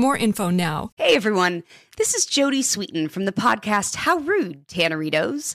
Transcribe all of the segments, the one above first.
more info now. Hey everyone, this is Jodie Sweetin from the podcast How Rude, Tanneritos.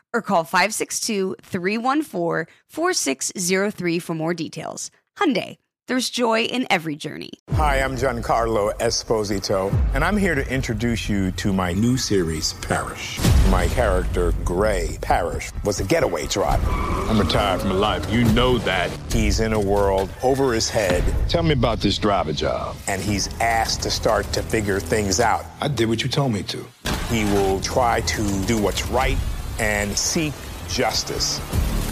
or call 562-314-4603 for more details. Hyundai, there's joy in every journey. Hi, I'm Giancarlo Esposito, and I'm here to introduce you to my new series, Parish. My character, Gray Parish, was a getaway driver. I'm retired from a life. You know that. He's in a world over his head, Tell me about this driver job. and he's asked to start to figure things out. I did what you told me to. He will try to do what's right and seek justice.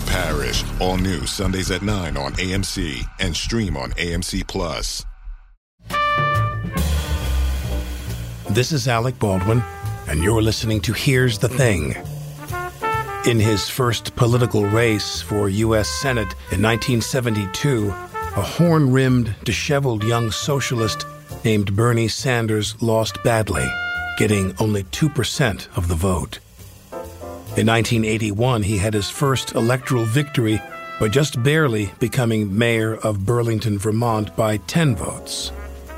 Parish, all new Sundays at 9 on AMC and stream on AMC Plus. This is Alec Baldwin, and you're listening to Here's the Thing. In his first political race for U.S. Senate in 1972, a horn rimmed, disheveled young socialist named Bernie Sanders lost badly, getting only 2% of the vote. In 1981, he had his first electoral victory by just barely becoming mayor of Burlington, Vermont by 10 votes.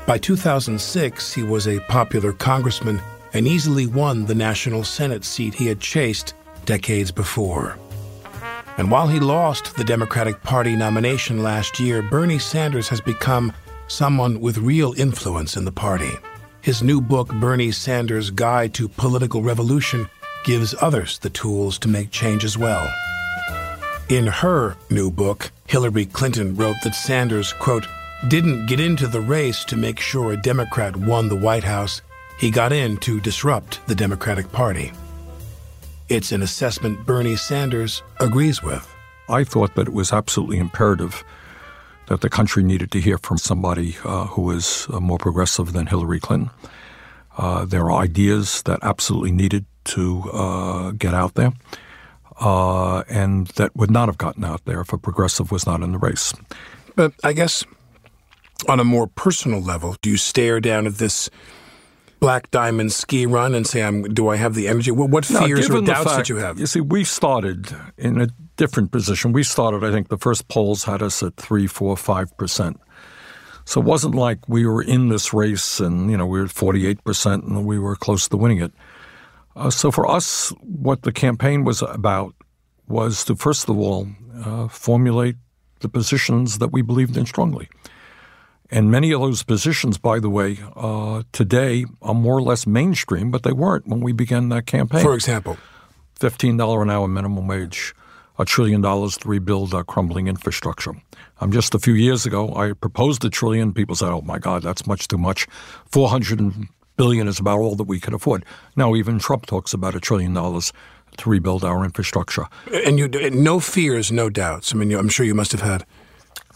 By 2006, he was a popular congressman and easily won the national Senate seat he had chased decades before. And while he lost the Democratic Party nomination last year, Bernie Sanders has become someone with real influence in the party. His new book, Bernie Sanders' Guide to Political Revolution, gives others the tools to make change as well. In her new book, Hillary Clinton wrote that Sanders, quote, didn't get into the race to make sure a Democrat won the White House. He got in to disrupt the Democratic Party. It's an assessment Bernie Sanders agrees with. I thought that it was absolutely imperative that the country needed to hear from somebody uh, who was uh, more progressive than Hillary Clinton. Uh, there are ideas that absolutely needed to uh, get out there, uh, and that would not have gotten out there if a progressive was not in the race. But I guess on a more personal level, do you stare down at this black diamond ski run and say, I'm, do I have the energy? What, what Now, fears or doubts fact- that you have? You see, we started in a different position. We started, I think, the first polls had us at three, four, five percent. So it wasn't like we were in this race and you know we were forty eight percent and we were close to winning it. Uh, so for us, what the campaign was about was to first of all uh, formulate the positions that we believed in strongly. And many of those positions, by the way, uh, today are more or less mainstream, but they weren't when we began that campaign. For example, $15 an hour minimum wage, a trillion dollars to rebuild our crumbling infrastructure. Um, just a few years ago, I proposed a trillion. People said, "Oh my God, that's much too much." Four hundred billion is about all that we could afford. Now, even Trump talks about a trillion dollars to rebuild our infrastructure. and you no fears, no doubts. I mean, you- I'm sure you must have had.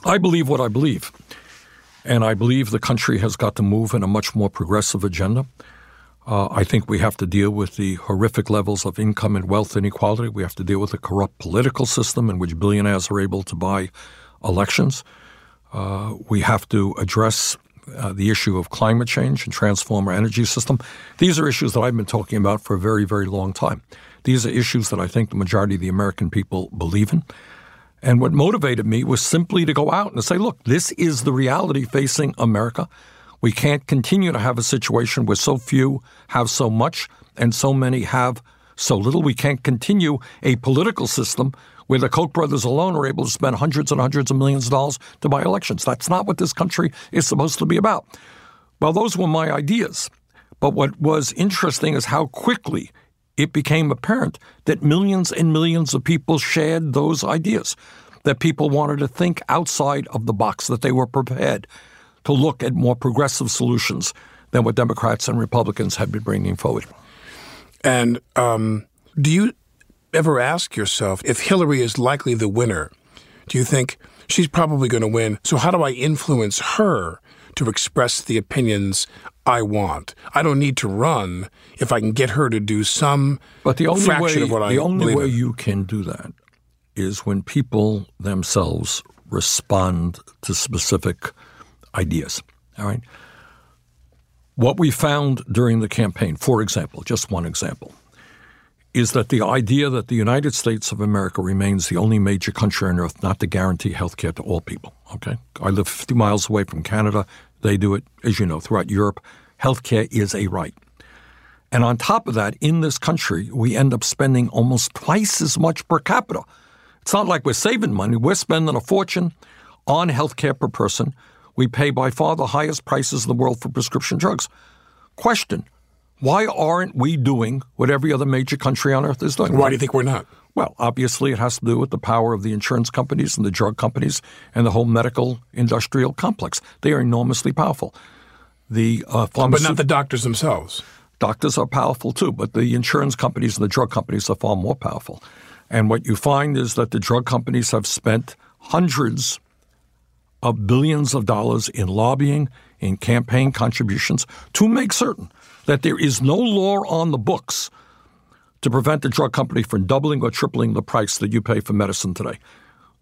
I believe what I believe. And I believe the country has got to move in a much more progressive agenda. Uh, I think we have to deal with the horrific levels of income and wealth inequality. We have to deal with a corrupt political system in which billionaires are able to buy elections. Uh, we have to address uh, the issue of climate change and transform our energy system. These are issues that I've been talking about for a very, very long time. These are issues that I think the majority of the American people believe in. And what motivated me was simply to go out and say, look, this is the reality facing America. We can't continue to have a situation where so few have so much and so many have so little. We can't continue a political system where the Koch brothers alone are able to spend hundreds and hundreds of millions of dollars to buy elections. That's not what this country is supposed to be about. Well, those were my ideas. But what was interesting is how quickly it became apparent that millions and millions of people shared those ideas, that people wanted to think outside of the box, that they were prepared to look at more progressive solutions than what Democrats and Republicans have been bringing forward. And um, do you ever ask yourself if Hillary is likely the winner? Do you think she's probably going to win? So, how do I influence her to express the opinions I want? I don't need to run if I can get her to do some but the only fraction way, of what I The only way in. you can do that is when people themselves respond to specific ideas. All right. What we found during the campaign, for example, just one example, is that the idea that the United States of America remains the only major country on earth not to guarantee health care to all people. Okay? I live 50 miles away from Canada. They do it, as you know, throughout Europe. Health care is a right. And on top of that, in this country, we end up spending almost twice as much per capita. It's not like we're saving money, we're spending a fortune on health care per person. We pay by far the highest prices in the world for prescription drugs. Question Why aren't we doing what every other major country on earth is doing? Why do you think we're not? Well, obviously, it has to do with the power of the insurance companies and the drug companies and the whole medical industrial complex. They are enormously powerful. The uh, But not the doctors themselves. Doctors are powerful too, but the insurance companies and the drug companies are far more powerful. And what you find is that the drug companies have spent hundreds of billions of dollars in lobbying, in campaign contributions to make certain that there is no law on the books to prevent the drug company from doubling or tripling the price that you pay for medicine today.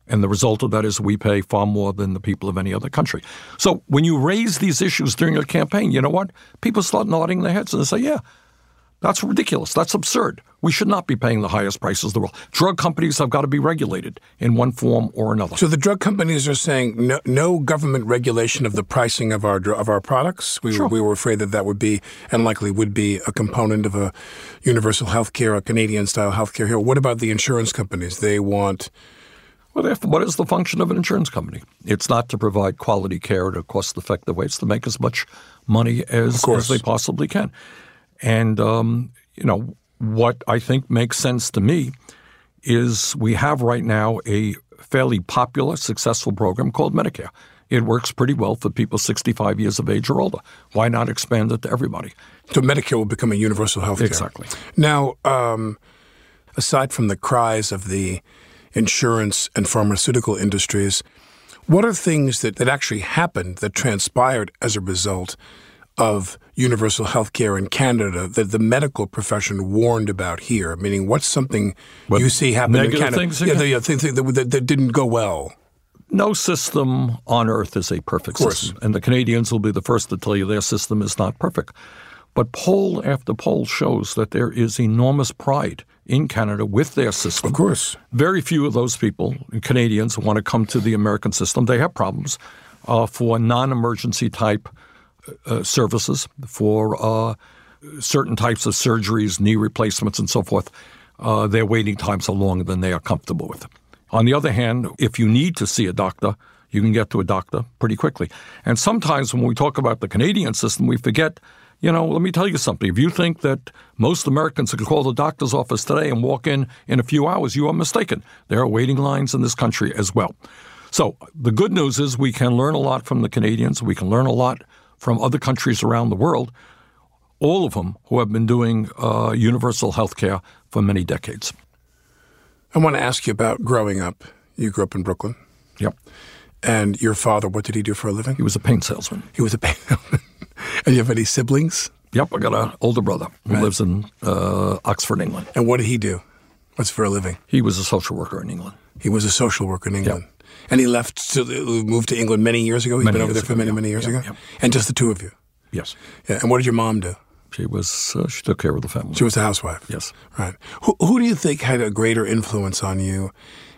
And the result of that is we pay far more than the people of any other country. So when you raise these issues during your campaign, you know what? People start nodding their heads and they say, yeah, that's ridiculous. That's absurd. We should not be paying the highest prices in the world. Drug companies have got to be regulated in one form or another. So the drug companies are saying no, no government regulation of the pricing of our of our products. We, Sure. we were afraid that that would be and likely would be a component of a universal health care, a Canadian style health care here. What about the insurance companies? They want Well, what is the function of an insurance company? It's not to provide quality care at a cost-effective way. It's to make as much money as, as they possibly can. And um, you know what I think makes sense to me is we have right now a fairly popular, successful program called Medicare. It works pretty well for people 65 years of age or older. Why not expand it to everybody? so Medicare will become a universal health care. Exactly. Now, um, aside from the cries of the insurance and pharmaceutical industries, what are things that, that actually happened that transpired as a result of universal health care in Canada that the medical profession warned about here? Meaning, what's something What, you see happen in Canada? things yeah, the, things that, that, didn't go well. No system on earth is a perfect system, and the Canadians will be the first to tell you their system is not perfect. But poll after poll shows that there is enormous pride in Canada with their system. Of course. Very few of those people, Canadians, want to come to the American system. They have problems uh, for non-emergency type uh, services, for uh, certain types of surgeries, knee replacements, and so forth. Uh, their waiting times are longer than they are comfortable with. On the other hand, if you need to see a doctor, you can get to a doctor pretty quickly. And sometimes when we talk about the Canadian system, we forget, you know, let me tell you something. If you think that most Americans can call the doctor's office today and walk in in a few hours, you are mistaken. There are waiting lines in this country as well. So the good news is we can learn a lot from the Canadians. We can learn a lot from other countries around the world, all of them who have been doing uh, universal health care for many decades. I want to ask you about growing up. You grew up in Brooklyn, Yep. and your father, what did he do for a living? He was a paint salesman. He was a painter. and you have any siblings? Yep, I got an older brother who lives in uh, Oxford, England. And what did he do? What's for a living? He was a social worker in England. He was a social worker in England. And he left to moved to England many years ago. He's Many been over there for ago, many, yeah. many years Yeah, ago. yeah. And just the two of you. Yes, Yeah. And what did your mom do? she was. Uh, she took care of the family. She was a housewife. yes. Right. Who, who do you think had a greater influence on you,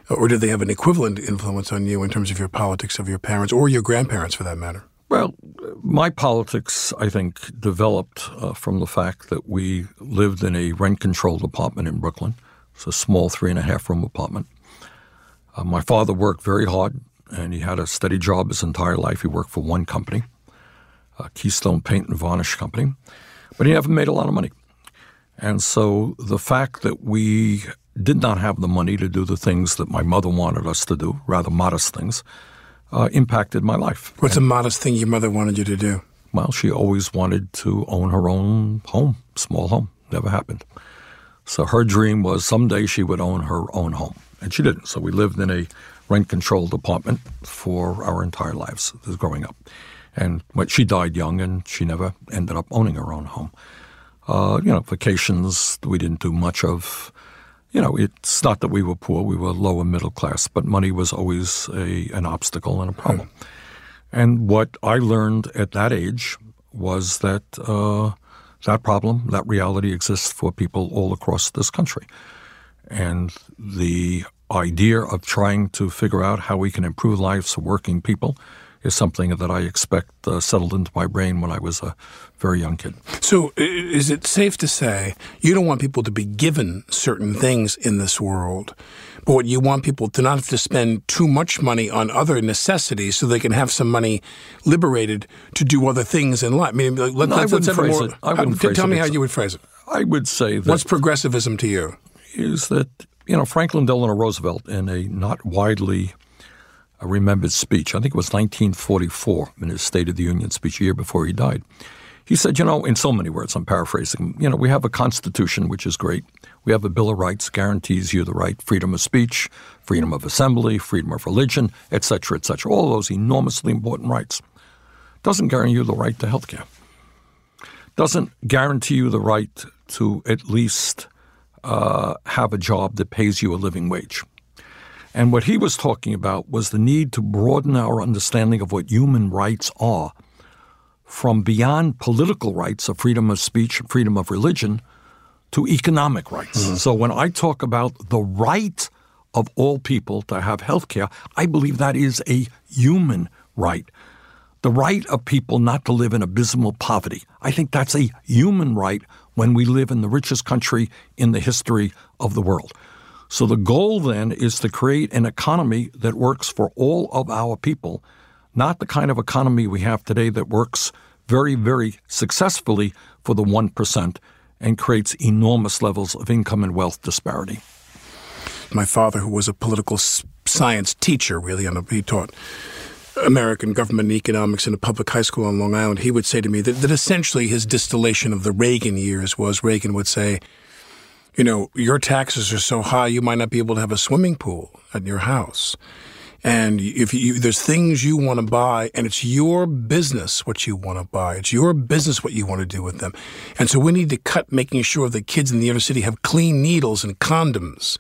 or did they have an equivalent influence on you in terms of your politics of your parents or your grandparents, for that matter? Well, my politics, I think, developed uh, from the fact that we lived in a rent-controlled apartment in Brooklyn. It's a small three and a half room apartment. Uh, my father worked very hard, and he had a steady job his entire life. He worked for one company, uh, Keystone Paint and Varnish Company. but he never made a lot of money. And so the fact that we did not have the money to do the things that my mother wanted us to do, rather modest things, uh, impacted my life. What's and, a modest thing your mother wanted you to do? Well, she always wanted to own her own home, small home. Never happened. So her dream was someday she would own her own home, and she didn't. So we lived in a rent-controlled apartment for our entire lives growing up. And when she died young, and she never ended up owning her own home. Uh, you know, vacations we didn't do much of. You know, it's not that we were poor; we were lower middle class, but money was always a an obstacle and a problem. And what I learned at that age was that uh, that problem, that reality exists for people all across this country. And the idea of trying to figure out how we can improve lives of working people is something that I expect uh, settled into my brain when I was a very young kid. So, is it safe to say you don't want people to be given certain things in this world, but you want people to not have to spend too much money on other necessities so they can have some money liberated to do other things in life? I mean, let, no, let's, I wouldn't let's phrase more, it. I wouldn't tell phrase me it how you would phrase it. I would say that. What's progressivism to you? Is that, you know, Franklin Delano Roosevelt, in a not widely uh, remembered speech. I think it was 1944 in his State of the Union speech, a year before he died. He said, you know, in so many words, I'm paraphrasing, you know, we have a constitution, which is great. We have a Bill of Rights, guarantees you the right, freedom of speech, freedom of assembly, freedom of religion, et cetera, et cetera. All those enormously important rights. Doesn't guarantee you the right to health care. Doesn't guarantee you the right to at least uh, have a job that pays you a living wage. And what he was talking about was the need to broaden our understanding of what human rights are from beyond political rights of freedom of speech, and freedom of religion, to economic rights. Mm-hmm. So when I talk about the right of all people to have health care, I believe that is a human right. The right of people not to live in abysmal poverty. I think that's a human right when we live in the richest country in the history of the world. So the goal then is to create an economy that works for all of our people, not the kind of economy we have today that works very, very successfully for the 1% and creates enormous levels of income and wealth disparity. My father, who was a political science teacher, really, he taught American government economics in a public high school on Long Island, he would say to me that, that essentially his distillation of the Reagan years was Reagan would say, you know, your taxes are so high you might not be able to have a swimming pool at your house. And if you, there's things you want to buy, and it's your business what you want to buy. It's your business what you want to do with them. And so we need to cut making sure that kids in the inner city have clean needles and condoms.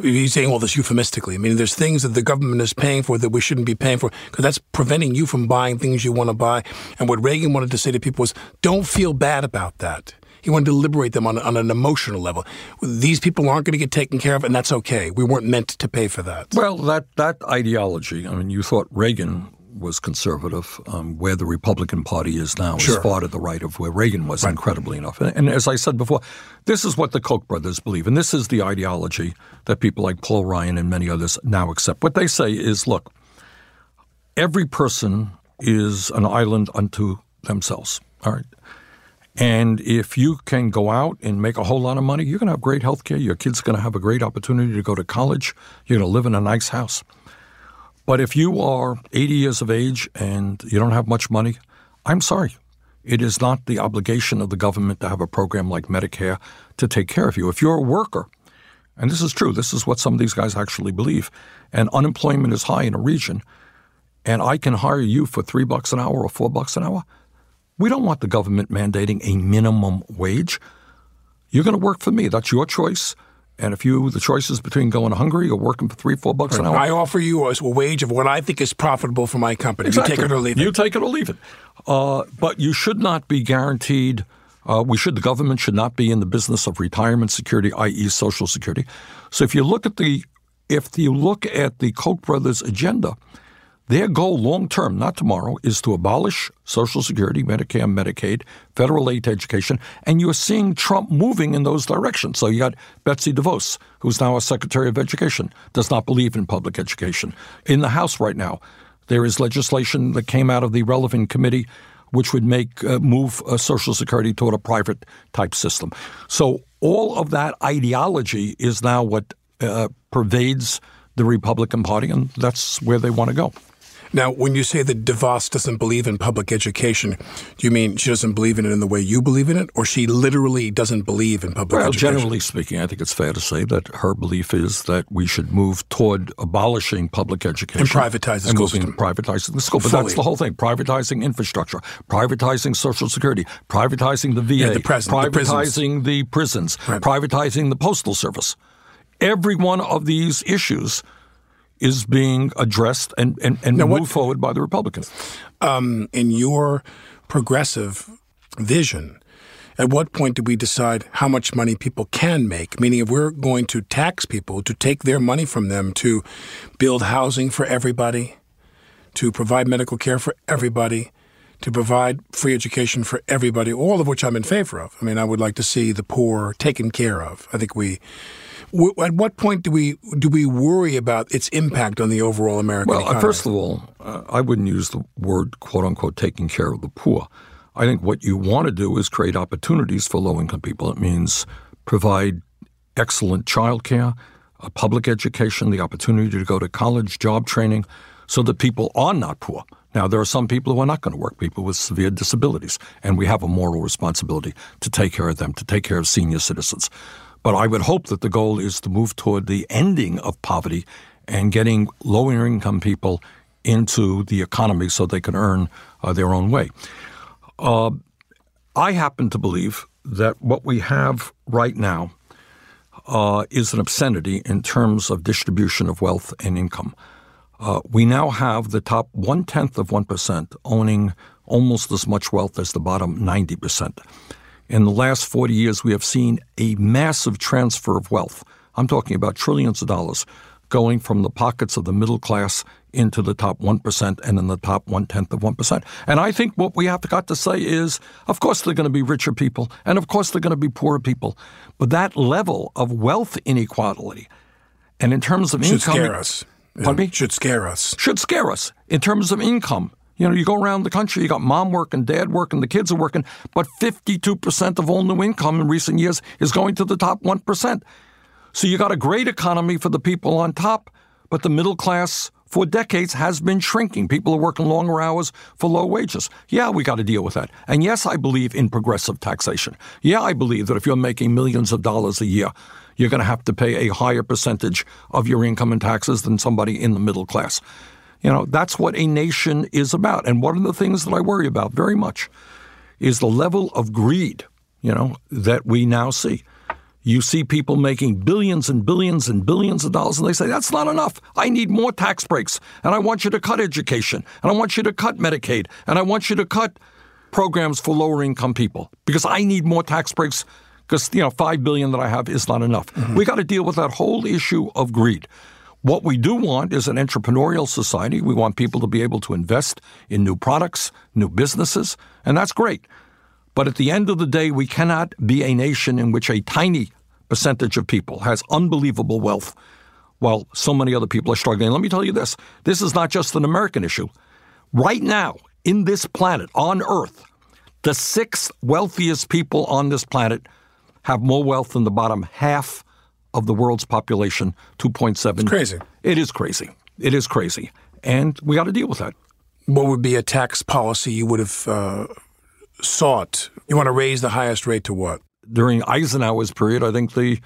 He's saying all this euphemistically. I mean, there's things that the government is paying for that we shouldn't be paying for because that's preventing you from buying things you want to buy. And what Reagan wanted to say to people was, don't feel bad about that. He wanted to liberate them on, on an emotional level. These people aren't going to get taken care of, and that's okay. We weren't meant to pay for that. Well, that, that ideology, I mean, you thought Reagan was conservative, um, where the Republican Party is now sure. is far to the right of where Reagan was, right. incredibly enough. And, and, as I said before, this is what the Koch brothers believe, and this is the ideology that people like Paul Ryan and many others now accept. What they say is, look, every person is an island unto themselves. All right. And if you can go out and make a whole lot of money, you're going to have great health care. Your kid's going to have a great opportunity to go to college. You're going to live in a nice house. But if you are 80 years of age and you don't have much money, I'm sorry. It is not the obligation of the government to have a program like Medicare to take care of you. If you're a worker, and this is true, this is what some of these guys actually believe, and unemployment is high in a region, and I can hire you for three bucks an hour or four bucks an hour, we don't want the government mandating a minimum wage. You're going to work for me. That's your choice. And if you the choices between going hungry or working for three, four bucks an hour, I offer you a wage of what I think is profitable for my company. Exactly. You take it or leave it. You take it or leave it. Uh, but you should not be guaranteed. Uh, we should. The government should not be in the business of retirement security, i.e., Social Security. So if you look at the if you look at the Koch brothers' agenda, their goal long term, not tomorrow, is to abolish Social Security, Medicare, Medicaid, federal aid to education, and you're seeing Trump moving in those directions. So you got Betsy DeVos, who's now a Secretary of Education, does not believe in public education. In the House right now, there is legislation that came out of the relevant committee which would make uh, move uh, Social Security toward a private type system. So all of that ideology is now what uh, pervades the Republican Party, and that's where they want to go. Now, when you say that DeVos doesn't believe in public education, do you mean she doesn't believe in it in the way you believe in it, or she literally doesn't believe in public well, education? generally speaking, I think it's fair to say that her belief is that we should move toward abolishing public education And privatize the and school system. privatizing the school. But Fully. that's the whole thing: privatizing infrastructure, privatizing Social Security, privatizing the VA, Yeah, the prison- the prisons. privatizing the prisons, Right. privatizing the postal service. Every one of these issues is being addressed and, and, and Now, moved what- forward by the Republicans. um, in your progressive vision, at what point do we decide how much money people can make? Meaning, if we're going to tax people to take their money from them to build housing for everybody, to provide medical care for everybody, to provide free education for everybody, all of which I'm in favor of. I mean, I would like to see the poor taken care of. I think we. W- At what point do we do we worry about its impact on the overall American Well, economy? uh, first of all, uh, I wouldn't use the word "quote unquote" taking care of the poor. I think what you want to do is create opportunities for low-income people. It means provide excellent child care, a public education, the opportunity to go to college, job training, so that people are not poor. Now, there are some people who are not going to work, people with severe disabilities, and we have a moral responsibility to take care of them, to take care of senior citizens. But I would hope that the goal is to move toward the ending of poverty and getting lower income people into the economy so they can earn uh, their own way. Uh, I happen to believe that what we have right now uh, is an obscenity in terms of distribution of wealth and income. Uh, we now have the top one tenth of 1% owning almost as much wealth as the bottom 90%. In the last 40 years, we have seen a massive transfer of wealth. I'm talking about trillions of dollars going from the pockets of the middle class into the top 1% and in the top one tenth of 1%. And I think what we have got to say is of course, they're going to be richer people, and of course, they're going to be poorer people. But that level of wealth inequality, and in terms of should income. scare us. Pardon me? Should scare us. should scare us in terms of income. You know, you go around the country, you got mom working, dad working, the kids are working, but 52% of all new income in recent years is going to the top 1%. So you got a great economy for the people on top, but the middle class for decades has been shrinking. People are working longer hours for low wages. Yeah, we got to deal with that. And yes, I believe in progressive taxation. Yeah, I believe that if you're making millions of dollars a year, you're going to have to pay a higher percentage of your income in taxes than somebody in the middle class. You know, that's what a nation is about. And one of the things that I worry about very much is the level of greed, you know, that we now see. You see people making billions and billions and billions of dollars, and they say, that's not enough. I need more tax breaks. And I want you to cut education. And I want you to cut Medicaid. And I want you to cut programs for lower income people because I need more tax breaks because, you know, five billion that I have is not enough. Mm-hmm. We got to deal with that whole issue of greed. What we do want is an entrepreneurial society. We want people to be able to invest in new products, new businesses, and that's great. But at the end of the day, we cannot be a nation in which a tiny percentage of people has unbelievable wealth while so many other people are struggling. Let me tell you this this is not just an American issue. Right now, in this planet, on Earth, the six wealthiest people on this planet have more wealth than the bottom half of the world's population 2.7. It's crazy. It is crazy. It is crazy. And we got to deal with that. What would be a tax policy you would have uh, sought? You want to raise the highest rate to what? during Eisenhower's period, I think the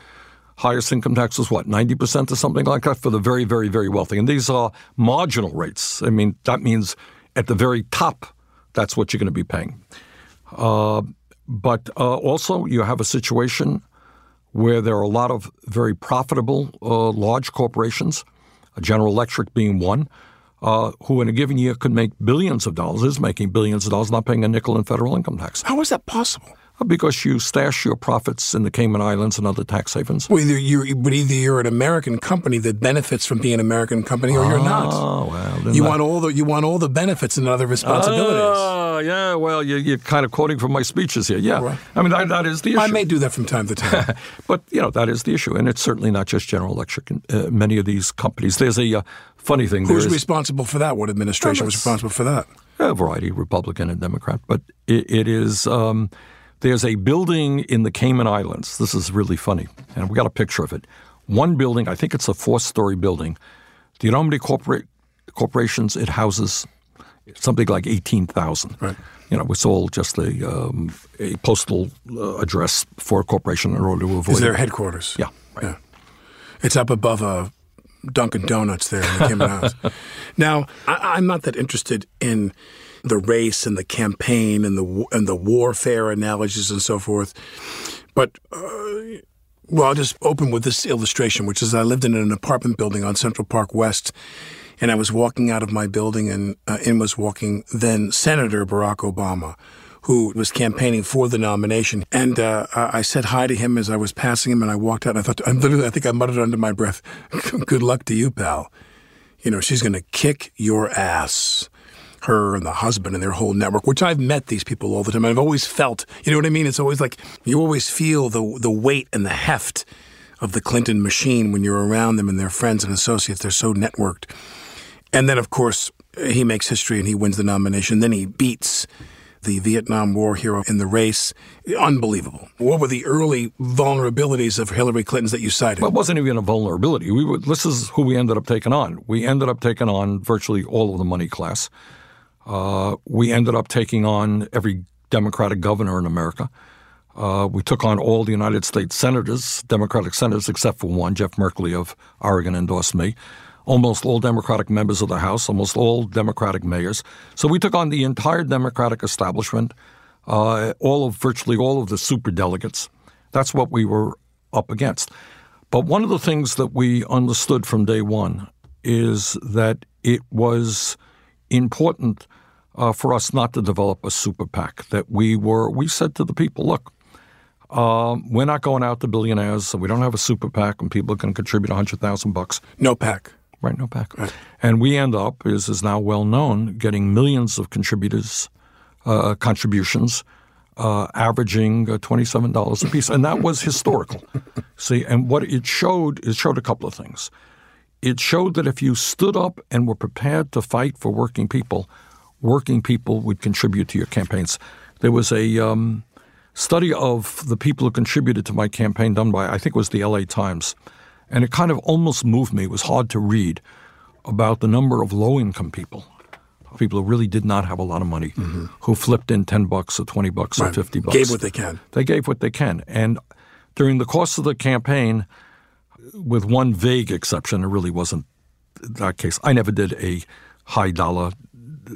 highest income tax was what, 90% or something like that for the very, very, very wealthy. And these are marginal rates. I mean, that means at the very top, that's what you're going to be paying. Uh, but uh, also, you have a situation where there are a lot of very profitable uh, large corporations, General Electric being one, uh, who in a given year could make billions of dollars, is making billions of dollars, not paying a nickel in federal income tax. How is that possible? Because you stash your profits in the Cayman Islands and other tax havens. Well, either you're, but either you're an American company that benefits from being an American company, or you're not. Oh well, You that- want all the you want all the benefits and other responsibilities. Oh, yeah. Well, you, you're kind of quoting from my speeches here. Yeah. Right. I mean, that, that is the issue. I may do that from time to time. but you know that is the issue, and it's certainly not just General Electric. And uh, many of these companies. There's a uh, funny thing. Who's there is, responsible for that? What administration was responsible for that? a variety, Republican and Democrat, but it, it is. Um, there's a building in the Cayman Islands. This is really funny, and we got a picture of it. One building, I think it's a four-story building. Do you know how many corporate corporations it houses? Something like eighteen thousand. Right. You know, it's all just a um, a postal uh, address for a corporation in order to avoid. Is their headquarters? Yeah. Right. Yeah. It's up above a Dunkin' Donuts there in the Cayman Islands. Now, I, I'm not that interested in the race and the campaign and the and the warfare analogies and so forth, but. Uh, well, I'll just open with this illustration, which is I lived in an apartment building on Central Park West, and I was walking out of my building, and uh, in was walking then Senator Barack Obama, who was campaigning for the nomination. And uh, I said hi to him as I was passing him, and I walked out. And I thought, I literally, I think I muttered under my breath, "Good luck to you, pal. You know, she's going to kick your ass." Her and the husband and their whole network, which I've met these people all the time. I've always felt, you know what I mean? It's always like you always feel the the weight and the heft of the Clinton machine when you're around them and their friends and associates. They're so networked. And then, of course, he makes history and he wins the nomination. Then he beats the Vietnam War hero in the race. Unbelievable. What were the early vulnerabilities of Hillary Clinton's that you cited? Well, it wasn't even a vulnerability. We were, this is who we ended up taking on. We ended up taking on virtually all of the money class. Uh, we ended up taking on every Democratic governor in America. Uh, we took on all the United States senators, Democratic senators, except for one, Jeff Merkley of Oregon endorsed me. Almost all Democratic members of the House, almost all Democratic mayors. So we took on the entire Democratic establishment, uh, all of virtually all of the super delegates. That's what we were up against. But one of the things that we understood from day one is that it was important uh, for us not to develop a super PAC. That we were, we said to the people, look, um, we're not going out to billionaires, so we don't have a super PAC, and people can contribute a hundred thousand bucks. no pack. Right, no PAC. And we end up, as is now well known, getting millions of contributors, uh, contributions, uh, averaging uh, twenty-seven dollars a piece, and that was historical. See, and what it showed, it showed a couple of things. It showed that if you stood up and were prepared to fight for working people, working people would contribute to your campaigns. There was a um, study of the people who contributed to my campaign done by, I think it was the LA Times. And it kind of almost moved me. It was hard to read about the number of low income people, people who really did not have a lot of money, who flipped in 10 bucks or 20 bucks or Mm-hmm. 50 bucks. Gave what they can. They gave what they can. And during the course of the campaign, with one vague exception, it really wasn't that case. I never did a high dollar uh,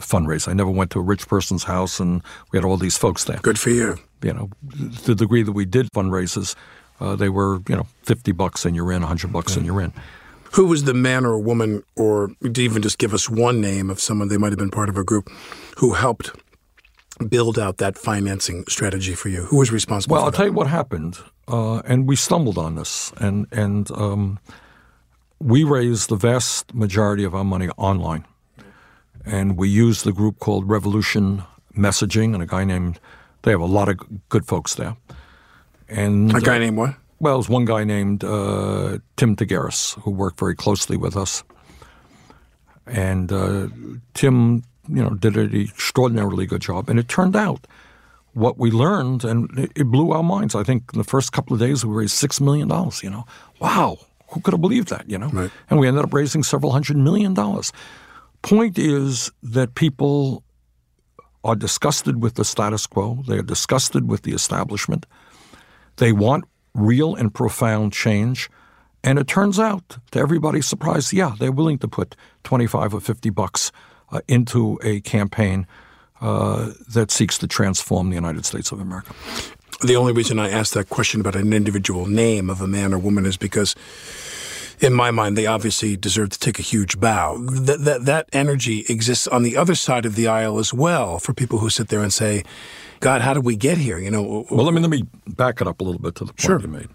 fundraiser. I never went to a rich person's house and we had all these folks there. Good for you. You know, to the degree that we did fundraisers, uh, they were, you know, 50 bucks and you're in, 100 bucks and you're in. Who was the man or woman, or to even just give us one name of someone they might have been part of a group, who helped build out that financing strategy for you? Who was responsible Well, for I'll that? tell you what happened, uh, and we stumbled on this, and and um, we raised the vast majority of our money online, and we used the group called Revolution Messaging, and a guy named. They have a lot of good folks there, and a guy named what? well, it was one guy named uh, Tim Tagaris who worked very closely with us, and uh, Tim, you know, did an extraordinarily good job. And it turned out what we learned, and it, it blew our minds. I think in the first couple of days we raised six million dollars. You know, wow, who could have believed that? You know, Right. and we ended up raising several hundred million dollars. Point is that people are disgusted with the status quo. They are disgusted with the establishment. They want real and profound change. And it turns out, to everybody's surprise, yeah, they're willing to put 25 or 50 bucks uh, into a campaign uh, that seeks to transform the United States of America. The only reason I asked that question about an individual name of a man or woman is because, in my mind, they obviously deserve to take a huge bow. That, that, that energy exists on the other side of the aisle as well for people who sit there and say, God, how did we get here? You know, Well, let me let me back it up a little bit to the point Sure. you made.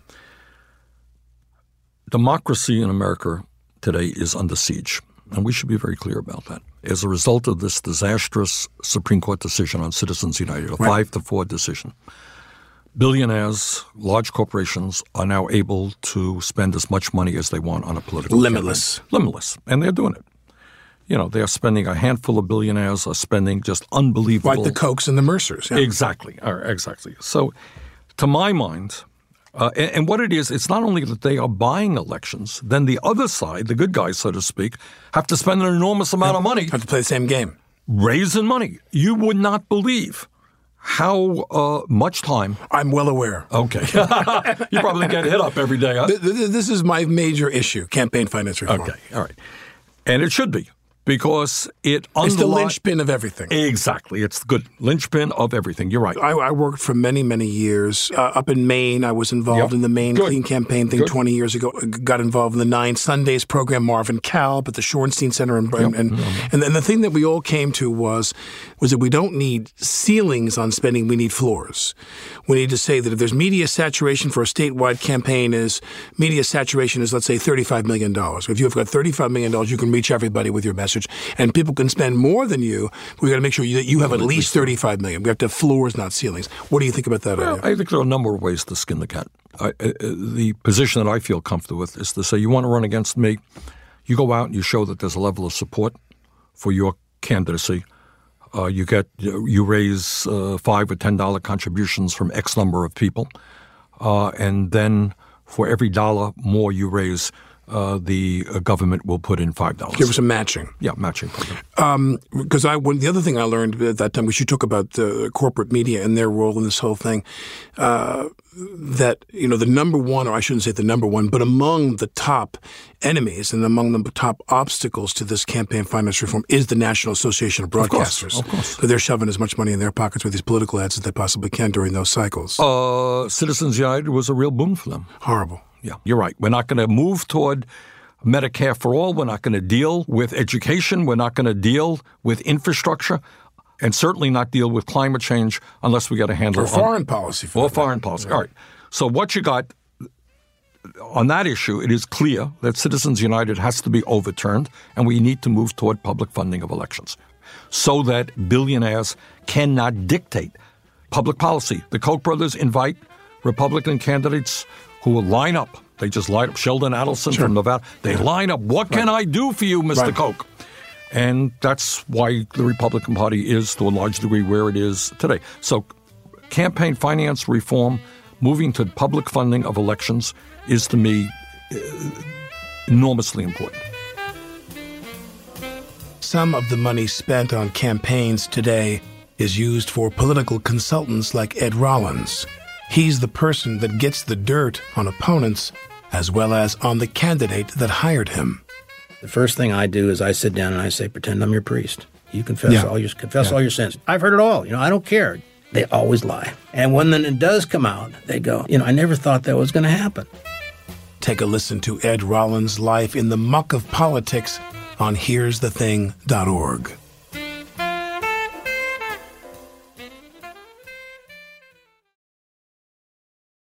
Democracy in America today is under siege, and we should be very clear about that. As a result of this disastrous Supreme Court decision on Citizens United, a five to four decision, billionaires, large corporations are now able to spend as much money as they want on a political Limitless. campaign. limitless, and they're doing it. You know, they're spending a handful of billionaires are spending just unbelievable. Like the Kochs and the Mercers. Yeah. Exactly. Uh, exactly. So, to my mind, uh, and, and, what it is, it's not only that they are buying elections, then the other side, the good guys, so to speak, have to spend an enormous amount of money. Have to play the same game. Raising money. You would not believe how uh, much time? I'm well aware. Okay. you probably get hit up every day, huh? This is my major issue campaign finance reform. Okay. All right. And it should be because it underli- it's the linchpin of everything. Exactly, it's the good linchpin of everything. You're right. I, I worked for many, many years uh, up in Maine. I was involved yep. in the Maine good. Clean Campaign thing good. 20 years ago. Got involved in the Nine Sundays program, Marvin Kalb at the Shorenstein Center, and yep. and, mm-hmm. and, and the thing that we all came to was was that we don't need ceilings on spending. We need floors. We need to say that if there's media saturation for a statewide campaign, is media saturation is let's say 35 million dollars. If you've got 35 million dollars, you can reach everybody with your message, and people can spend more than you. We've got to make sure that you have at least 35 million. We have to have floors, not ceilings. What do you think about that? Well, idea? I think there are a number of ways to skin the cat. I, uh, the position that I feel comfortable with is to say, you want to run against me, you go out and you show that there's a level of support for your candidacy. Uh, you get you raise uh, five or ten dollar contributions from X number of people, uh, and then for every dollar more you raise, uh, the uh, government will put in five dollars. Give us a matching. Yeah, matching program. Because um, I, when, the other thing I learned at that time, which you talk about the corporate media and their role in this whole thing, uh, that you know the number one, or I shouldn't say the number one, but among the top enemies and among the top obstacles to this campaign finance reform is the National Association of Broadcasters. Of course, of course. they're shoving as much money in their pockets with these political ads as they possibly can during those cycles. Uh, Citizens United was a real boon for them. Horrible. Yeah, you're right. We're not going to move toward Medicare for all. We're not going to deal with education. We're not going to deal with infrastructure. And certainly not deal with climate change unless we get a handle or foreign policy. or foreign policy. Yeah. All right. So what you got on that issue, it is clear that Citizens United has to be overturned, and we need to move toward public funding of elections so that billionaires cannot dictate public policy. The Koch brothers invite Republican candidates who will line up. They just line up. Sheldon Adelson sure. from Nevada. They yeah. line up. What right. can I do for you, Mr. Right. Koch? And that's why the Republican Party is, to a large degree, where it is today. So, campaign finance reform, moving to public funding of elections, is to me uh, enormously important. Some of the money spent on campaigns today is used for political consultants like Ed Rollins. He's the person that gets the dirt on opponents as well as on the candidate that hired him. The first thing I do is I sit down and I say, pretend I'm your priest. You confess yeah. all your confess yeah. all your sins. I've heard it all. You know, I don't care. They always lie. And when then it does come out, they go, you know, I never thought that was going to happen. Take a listen to Ed Rollins' life in the muck of politics on here'sthething.org.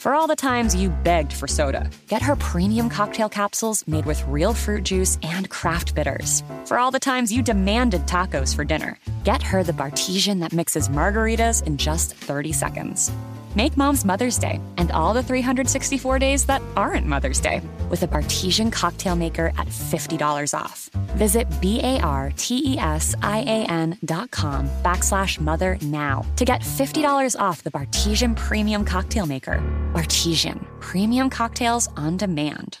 For all the times you begged for soda, get her premium cocktail capsules made with real fruit juice and craft bitters. For all the times you demanded tacos for dinner, get her the Bartesian that mixes margaritas in just 30 seconds. Make mom's Mother's Day and all the 364 days that aren't Mother's Day with a Bartesian cocktail maker at $50 off. Visit B-A-R-T-E-S-I-A-N dot com backslash mother now to get $50 off the Bartesian Premium Cocktail Maker. Bartesian, premium cocktails on demand.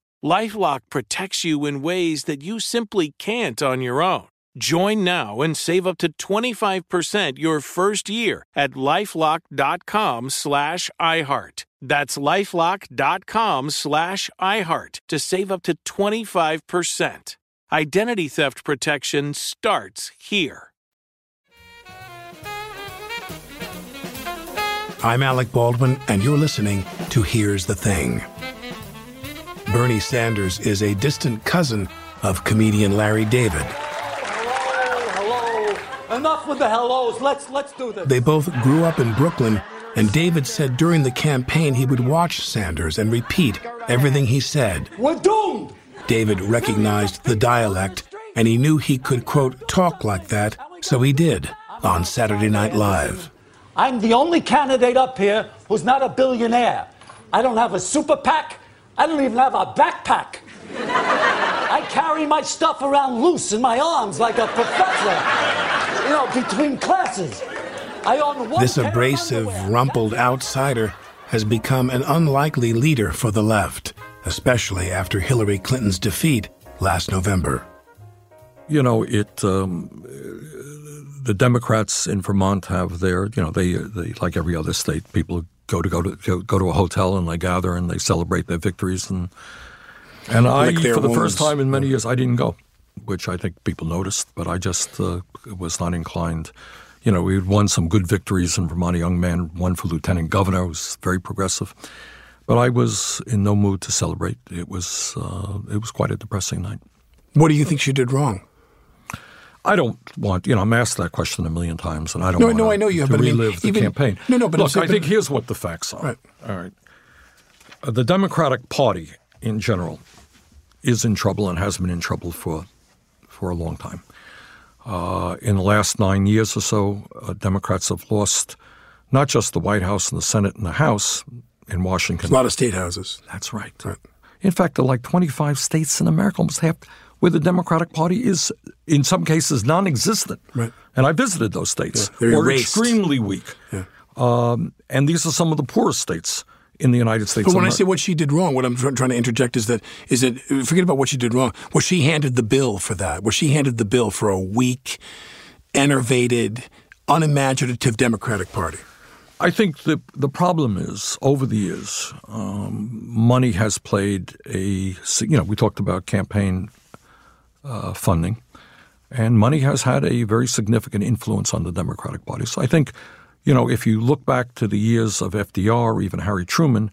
Lifelock protects you in ways that you simply can't on your own. Join now and save up to 25% your first year at lifelock.com slash iHeart. That's lifelock.com slash iHeart to save up to 25%. Identity theft protection starts here. I'm Alec Baldwin, and you're listening to Here's the Thing. Bernie Sanders is a distant cousin of comedian Larry David. Hello, hello. Enough with the hellos. Let's let's do this. They both grew up in Brooklyn, and David said during the campaign he would watch Sanders and repeat everything he said. We're doomed. David recognized the dialect, and he knew he could, quote, talk like that, so he did on Saturday Night Live. I'm the only candidate up here who's not a billionaire. I don't have a super PAC. I don't even have a backpack. I carry my stuff around loose in my arms like a professor, you know, between classes. I own one This abrasive, rumpled outsider has become an unlikely leader for the left, especially after Hillary Clinton's defeat last November. You know, it. Um, the Democrats in Vermont have their, you know, they, they like every other state, people go to go to go, go to a hotel and they gather and they celebrate their victories and and I for the wounds. first time in many years I didn't go, which I think people noticed, but I just uh, was not inclined. You know, we had won some good victories in Vermont. A young man won for lieutenant governor, was very progressive, but I was in no mood to celebrate. It was uh, it was quite a depressing night. What do you think she did wrong? I don't want, you know, I'm asked that question a million times, and I don't No, want no, I know you have, to but I mean, relive the even- campaign. No, no, but look, I think here's what the facts are. Right. All right. Uh, the Democratic Party in general is in trouble and has been in trouble for for a long time. Uh, in the last nine years or so, uh, Democrats have lost not just the White House and the Senate and the House in Washington. A lot of state houses. That's right. Right. In fact, there are like 25 states in America, almost half, where the Democratic Party is, in some cases, non-existent. Right. And I visited those states. Yeah, they're or erased. extremely weak. Yeah. Um, and these are some of the poorest states in the United States. But when I say what she did wrong, what I'm tr- trying to interject is that is that forget about what she did wrong. Was she handed the bill for that? Was she handed the bill for a weak, enervated, unimaginative Democratic Party? I think the the problem is over the years, um, money has played a you know we talked about campaign uh, funding, and money has had a very significant influence on the Democratic Party. So I think, you know, if you look back to the years of FDR or even Harry Truman,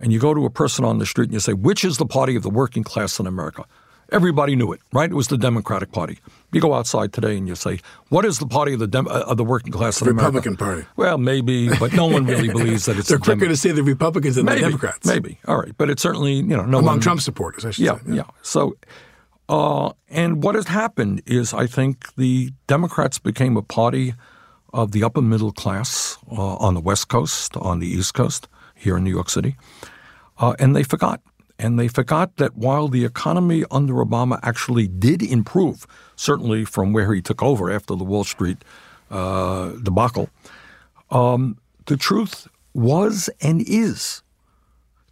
and you go to a person on the street and you say, which is the party of the working class in America? Everybody knew it, right? It was the Democratic Party. You go outside today and you say, "What is the party of the Dem- uh, of the working class in America?" Republican Party. Well, maybe, but no one really believes that it's They're the quicker to say the Republicans than maybe, the Democrats. Maybe, all right, but it's certainly you know no Among one, Trump supporters, I should yeah, say. yeah. So, uh, and what has happened is, I think the Democrats became a party of the upper middle class uh, on the West Coast, on the East Coast, here in New York City, uh, and they forgot. And they forgot that while the economy under Obama actually did improve, certainly from where he took over after the Wall Street uh, debacle, um, the truth was and is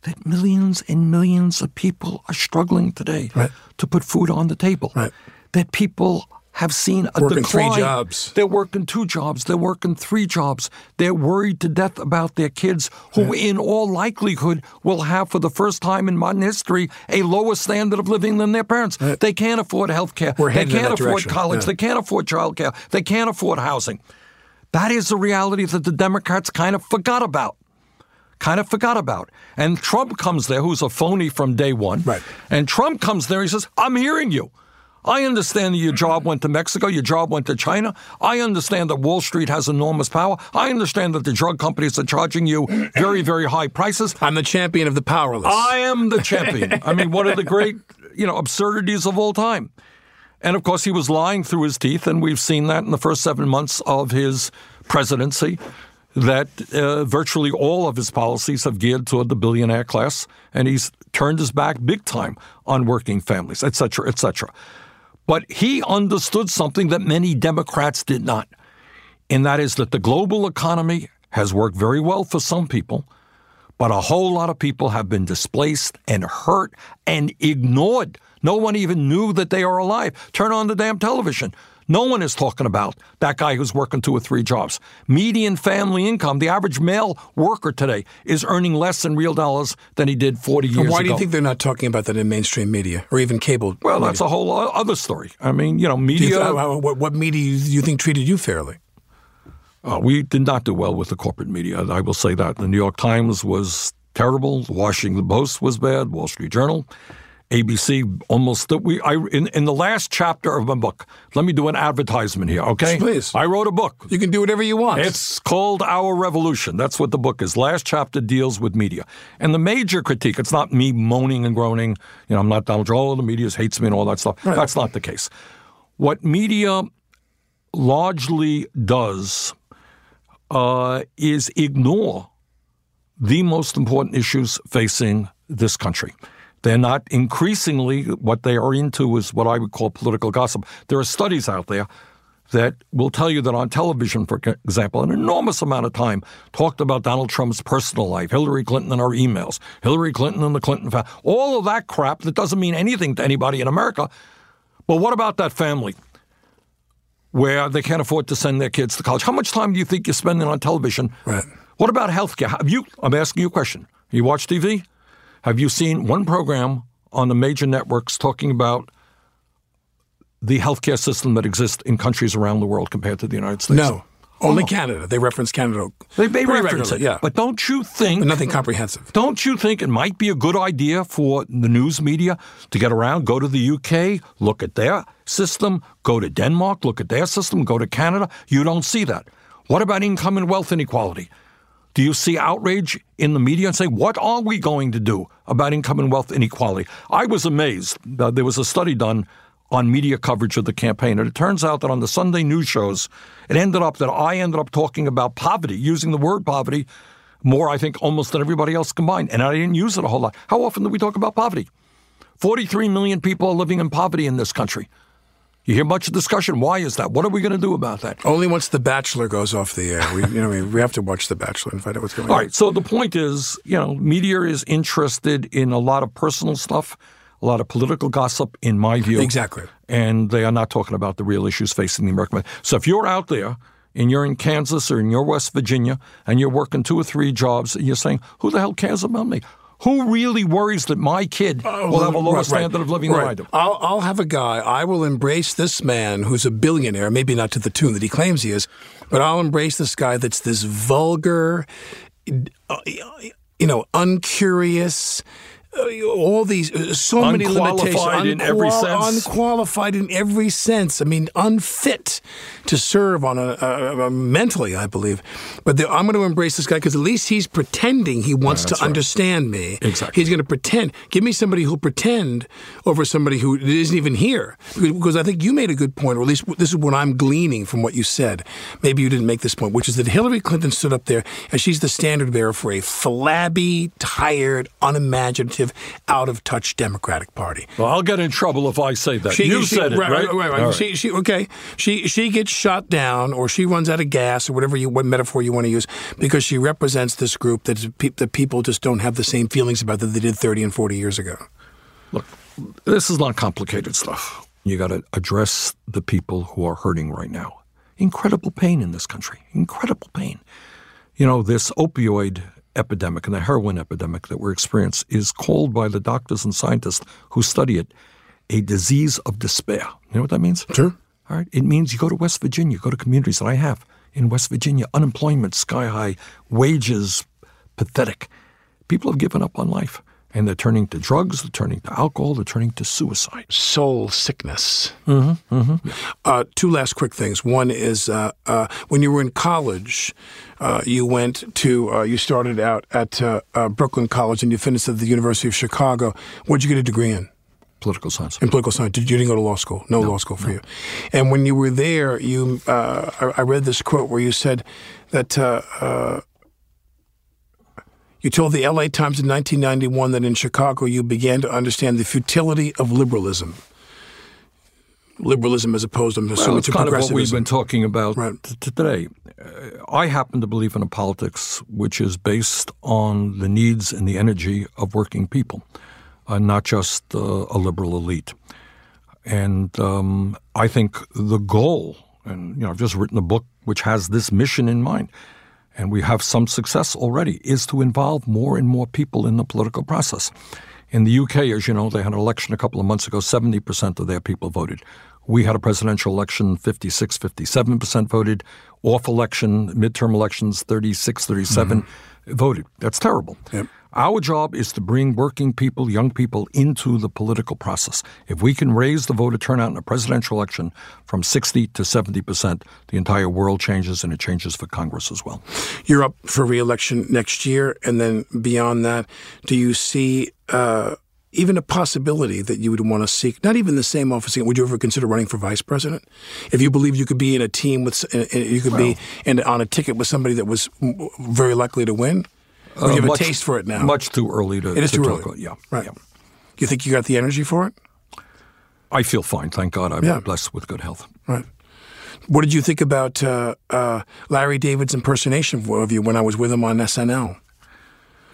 that millions and millions of people are struggling today Right. to put food on the table. Right. That people have seen a Working three decline. jobs. They're working two jobs. They're working three jobs. They're worried to death about their kids, who, in all likelihood, will have, for the first time in modern history, a lower standard of living than their parents. They can't afford health care. They can't afford direction. college. Yeah. They can't afford child care. They can't afford housing. That is the reality that the Democrats kind of forgot about. Kind of forgot about. And Trump comes there, who's a phony from day one. Right. And Trump comes there, he says, I'm hearing you. I understand that your job went to Mexico, your job went to China. I understand that Wall Street has enormous power. I understand that the drug companies are charging you very, very high prices. I'm the champion of the powerless. I am the champion. I mean, one of the great, you know, absurdities of all time. And of course, he was lying through his teeth, and we've seen that in the first seven months of his presidency. That uh, virtually all of his policies have geared toward the billionaire class, and he's turned his back big time on working families, et cetera, et cetera. But he understood something that many Democrats did not, and that is that the global economy has worked very well for some people, but a whole lot of people have been displaced and hurt and ignored. No one even knew that they are alive. Turn on the damn television. No one is talking about that guy who's working two or three jobs. Median family income, the average male worker today is earning less in real dollars than he did 40 years ago. why do you think they're not talking about that in mainstream media or even cable? Well, media? that's a whole other story. I mean, you know, Do you media. th- what, what media do you think treated you fairly? Uh, we did not do well with the corporate media. I will say that. The New York Times was terrible. The Washington Post was bad. Wall Street Journal. ABC almost we I in, in the last chapter of my book. Let me do an advertisement here, okay? Please. I wrote a book. You can do whatever you want. It's called Our Revolution. That's what the book is. Last chapter deals with media. And the major critique, it's not me moaning and groaning, you know, I'm not Donald Trump, oh, the media hates me and all that stuff. That's not the case. What media largely does uh, is ignore the most important issues facing this country. They're not increasingly what they are into is what I would call political gossip. There are studies out there that will tell you that on television, for example, an enormous amount of time talked about Donald Trump's personal life, Hillary Clinton and her emails, Hillary Clinton and the Clinton family, all of that crap that doesn't mean anything to anybody in America. But what about that family where they can't afford to send their kids to college? How much time do you think you're spending on television? Right. What about healthcare? Have you? I'm asking you a question. You watch TV? Have you seen one program on the major networks talking about the healthcare system that exists in countries around the world compared to the United States? No. Only Oh. Canada. They reference Canada. They may pretty reference it, yeah. But don't you think But nothing comprehensive. Don't you think it might be a good idea for the news media to get around, go to the UK, look at their system, go to Denmark, look at their system, go to Canada? You don't see that. What about income and wealth inequality? Do you see outrage in the media and say, what are we going to do about income and wealth inequality? I was amazed. Uh, there was a study done on media coverage of the campaign, and it turns out that on the Sunday news shows, it ended up that I ended up talking about poverty, using the word poverty more, I think, almost than everybody else combined. And I didn't use it a whole lot. How often do we talk about poverty? 43 million people are living in poverty in this country. You hear much discussion. Why is that? What are we going to do about that? Only once The Bachelor goes off the air. We, you know, we, we have to watch The Bachelor and find out what's going All on. right. So the point is, you know, media is interested in a lot of personal stuff, a lot of political gossip, in my view. Exactly. And they are not talking about the real issues facing the American. So if you're out there and you're in Kansas or in your West Virginia and you're working two or three jobs and you're saying, who the hell cares about me? Who really worries that my kid will have a lower Right, right, standard of living than. I do? I'll, I'll have a guy. I will embrace this man who's a billionaire, maybe not to the tune that he claims he is, but I'll embrace this guy that's this vulgar, uh, you know, uncurious. Uh, all these, uh, so many limitations. Unqualified in every sense. Unqualified in every sense. I mean, unfit to serve on a, a, a mentally, I believe. But the, I'm going to embrace this guy because at least he's pretending he wants That's to right. understand me. Exactly. He's going to pretend. Give me somebody who'll pretend over somebody who isn't even here. Because, because I think you made a good point, or at least this is what I'm gleaning from what you said. Maybe you didn't make this point, which is that Hillary Clinton stood up there and she's the standard bearer for a flabby, tired, unimaginative, out of touch Democratic Party. Well, I'll get in trouble if I say that. you she- said it, right? Right, right, right. Right. She, she, okay. She, she gets shot down, or she runs out of gas, or whatever you, what metaphor you want to use, because she represents this group that pe- that people just don't have the same feelings about that they did 30 and 40 years ago. Look, this is not complicated stuff. You got to address the people who are hurting right now. Incredible pain in this country. Incredible pain. You know, this opioid epidemic and the heroin epidemic that we're experiencing is called by the doctors and scientists who study it a disease of despair. You know what that means? Sure. All right. It means you go to West Virginia, go to communities that I have in West Virginia, unemployment sky high, wages pathetic. People have given up on life and they're turning to drugs, they're turning to alcohol, they're turning to suicide. Soul sickness. Mm-hmm, mm-hmm. Uh, two last quick things. One is uh, uh, when you were in college, uh, you went to, uh, you started out at uh, Brooklyn College and you finished at the University of Chicago. What did you get a degree in? Political science. In political science. Did you didn't go to law school? No, no law school for no. you. And when you were there, you, I, I, read this quote where you said that you told the LA Times in 1991 that in Chicago you began to understand the futility of liberalism. Liberalism as opposed, I'm assuming, well, it's to kind progressivism. of what we've been talking about right. today. Uh, I happen to believe in a politics which is based on the needs and the energy of working people, uh, not just uh, a liberal elite. And um, I think the goal, and you know, I've just written a book which has this mission in mind and we have some success already, is to involve more and more people in the political process. In the UK, as you know, they had an election a couple of months ago, 70% of their people voted. We had a presidential election, 56, 57% voted. Off election, midterm elections, 36, 37 mm-hmm. Voted. That's terrible. Yep. Our job is to bring working people, young people, into the political process. If we can raise the voter turnout in a presidential election from 60 to 70 percent, the entire world changes and it changes for Congress as well. You're up for reelection next year, and then beyond that, do you see uh, even a possibility that you would want to seek not even the same office? again, Would you ever consider running for vice president if you believe you could be in a team with you could well, be in, on a ticket with somebody that was very likely to win? Or you have much, a taste for it now? Much too early to. It is to too early. About, yeah. Right. Yeah. You think you got the energy for it? I feel fine. Thank God. I'm yeah. blessed with good health. Right. What did you think about uh, uh, Larry David's impersonation of you when I was with him on SNL?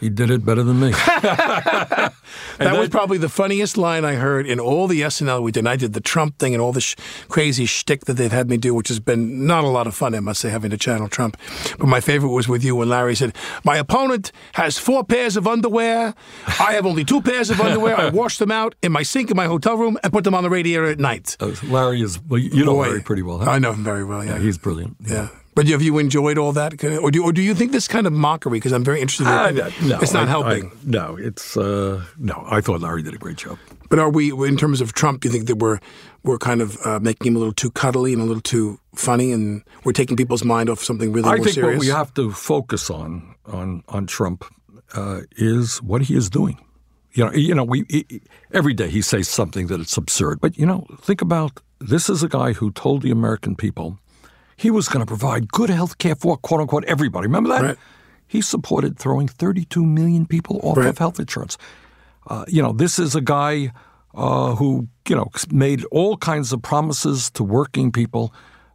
He did it better than me. that then, was probably the funniest line I heard in all the SNL we did. And I did the Trump thing and all this sh- crazy shtick that they've had me do, which has been not a lot of fun, I must say, having to channel Trump. But my favorite was with you when Larry said, My opponent has four pairs of underwear. I have only two pairs of underwear. I wash them out in my sink in my hotel room and put them on the radiator at night. Uh, Larry is, well, you know Boy, Larry pretty well. Huh? I know him very well, yeah. yeah he's brilliant. yeah. yeah. But have you enjoyed all that, or do, or do you think this kind of mockery? Because I'm very interested. in uh, no, it's not I, helping. I, no, it's uh, no. I thought Larry did a great job. But are we, in terms of Trump, do you think that we're we're kind of uh, making him a little too cuddly and a little too funny, and we're taking people's mind off something really I more think serious? what we have to focus on on on Trump uh, is what he is doing. You know, you know, we he, every day he says something that it's absurd. But you know, think about this is a guy who told the American people he was going to provide good health care for quote unquote everybody. Remember that? Right. He supported throwing 32 million people off right. of health insurance. Uh, you know, this is a guy uh, who, you know, made all kinds of promises to working people,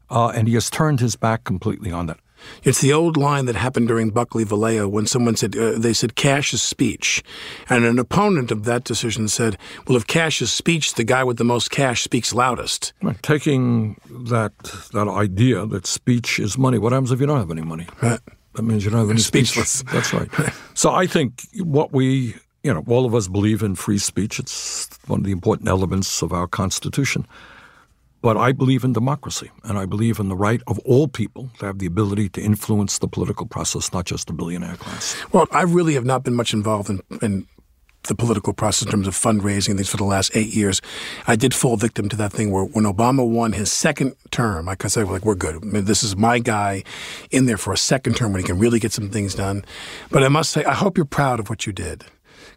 uh, and he has turned his back completely on that. It's the old line that happened during Buckley Valeo when someone said, uh, they said, cash is speech. And an opponent of that decision said, well, if cash is speech, the guy with the most cash speaks loudest. Taking that, that idea that speech is money, what happens if you don't have any money? Right. That means you don't have any Speechless. Speech. That's right. so I think what we, you know, all of us believe in free speech. It's one of the important elements of our Constitution. But I believe in democracy, and I believe in the right of all people to have the ability to influence the political process, not just the billionaire class. Well, I really have not been much involved in, in the political process in terms of fundraising things for the last eight years. I did fall victim to that thing where when Obama won his second term, I said, like we're good. I mean, this is my guy in there for a second term when he can really get some things done. But I must say, I hope you're proud of what you did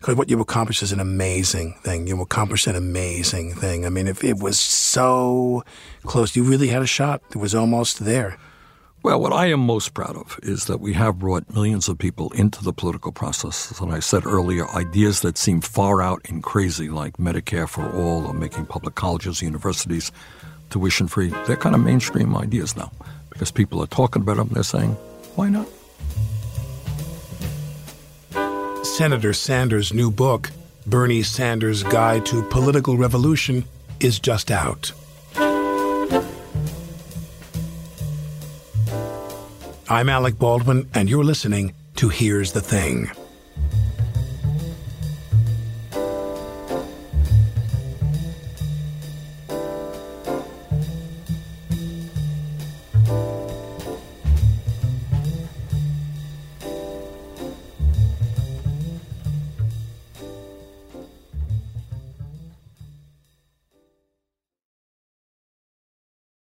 because what you accomplished is an amazing thing. You accomplished an amazing thing. I mean, if it was so close, you really had a shot. It was almost there. Well, what I am most proud of is that we have brought millions of people into the political process. And I said earlier, ideas that seem far out and crazy, like Medicare for all or making public colleges, universities tuition free, they're kind of mainstream ideas now because people are talking about them. They're saying, why not? Senator Sanders' new book, Bernie Sanders' Guide to Political Revolution, is just out. I'm Alec Baldwin, and you're listening to Here's the Thing.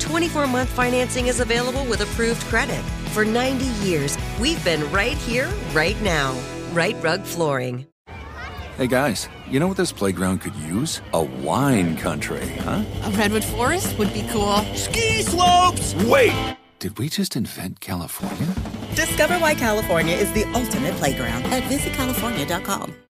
24 month financing is available with approved credit. For 90 years, we've been right here, right now. Rite Rug Flooring. Hey guys, you know what this playground could use? A wine country, huh? A redwood forest would be cool. Ski slopes! Wait! Did we just invent California? Discover why California is the ultimate playground at visitcalifornia.com.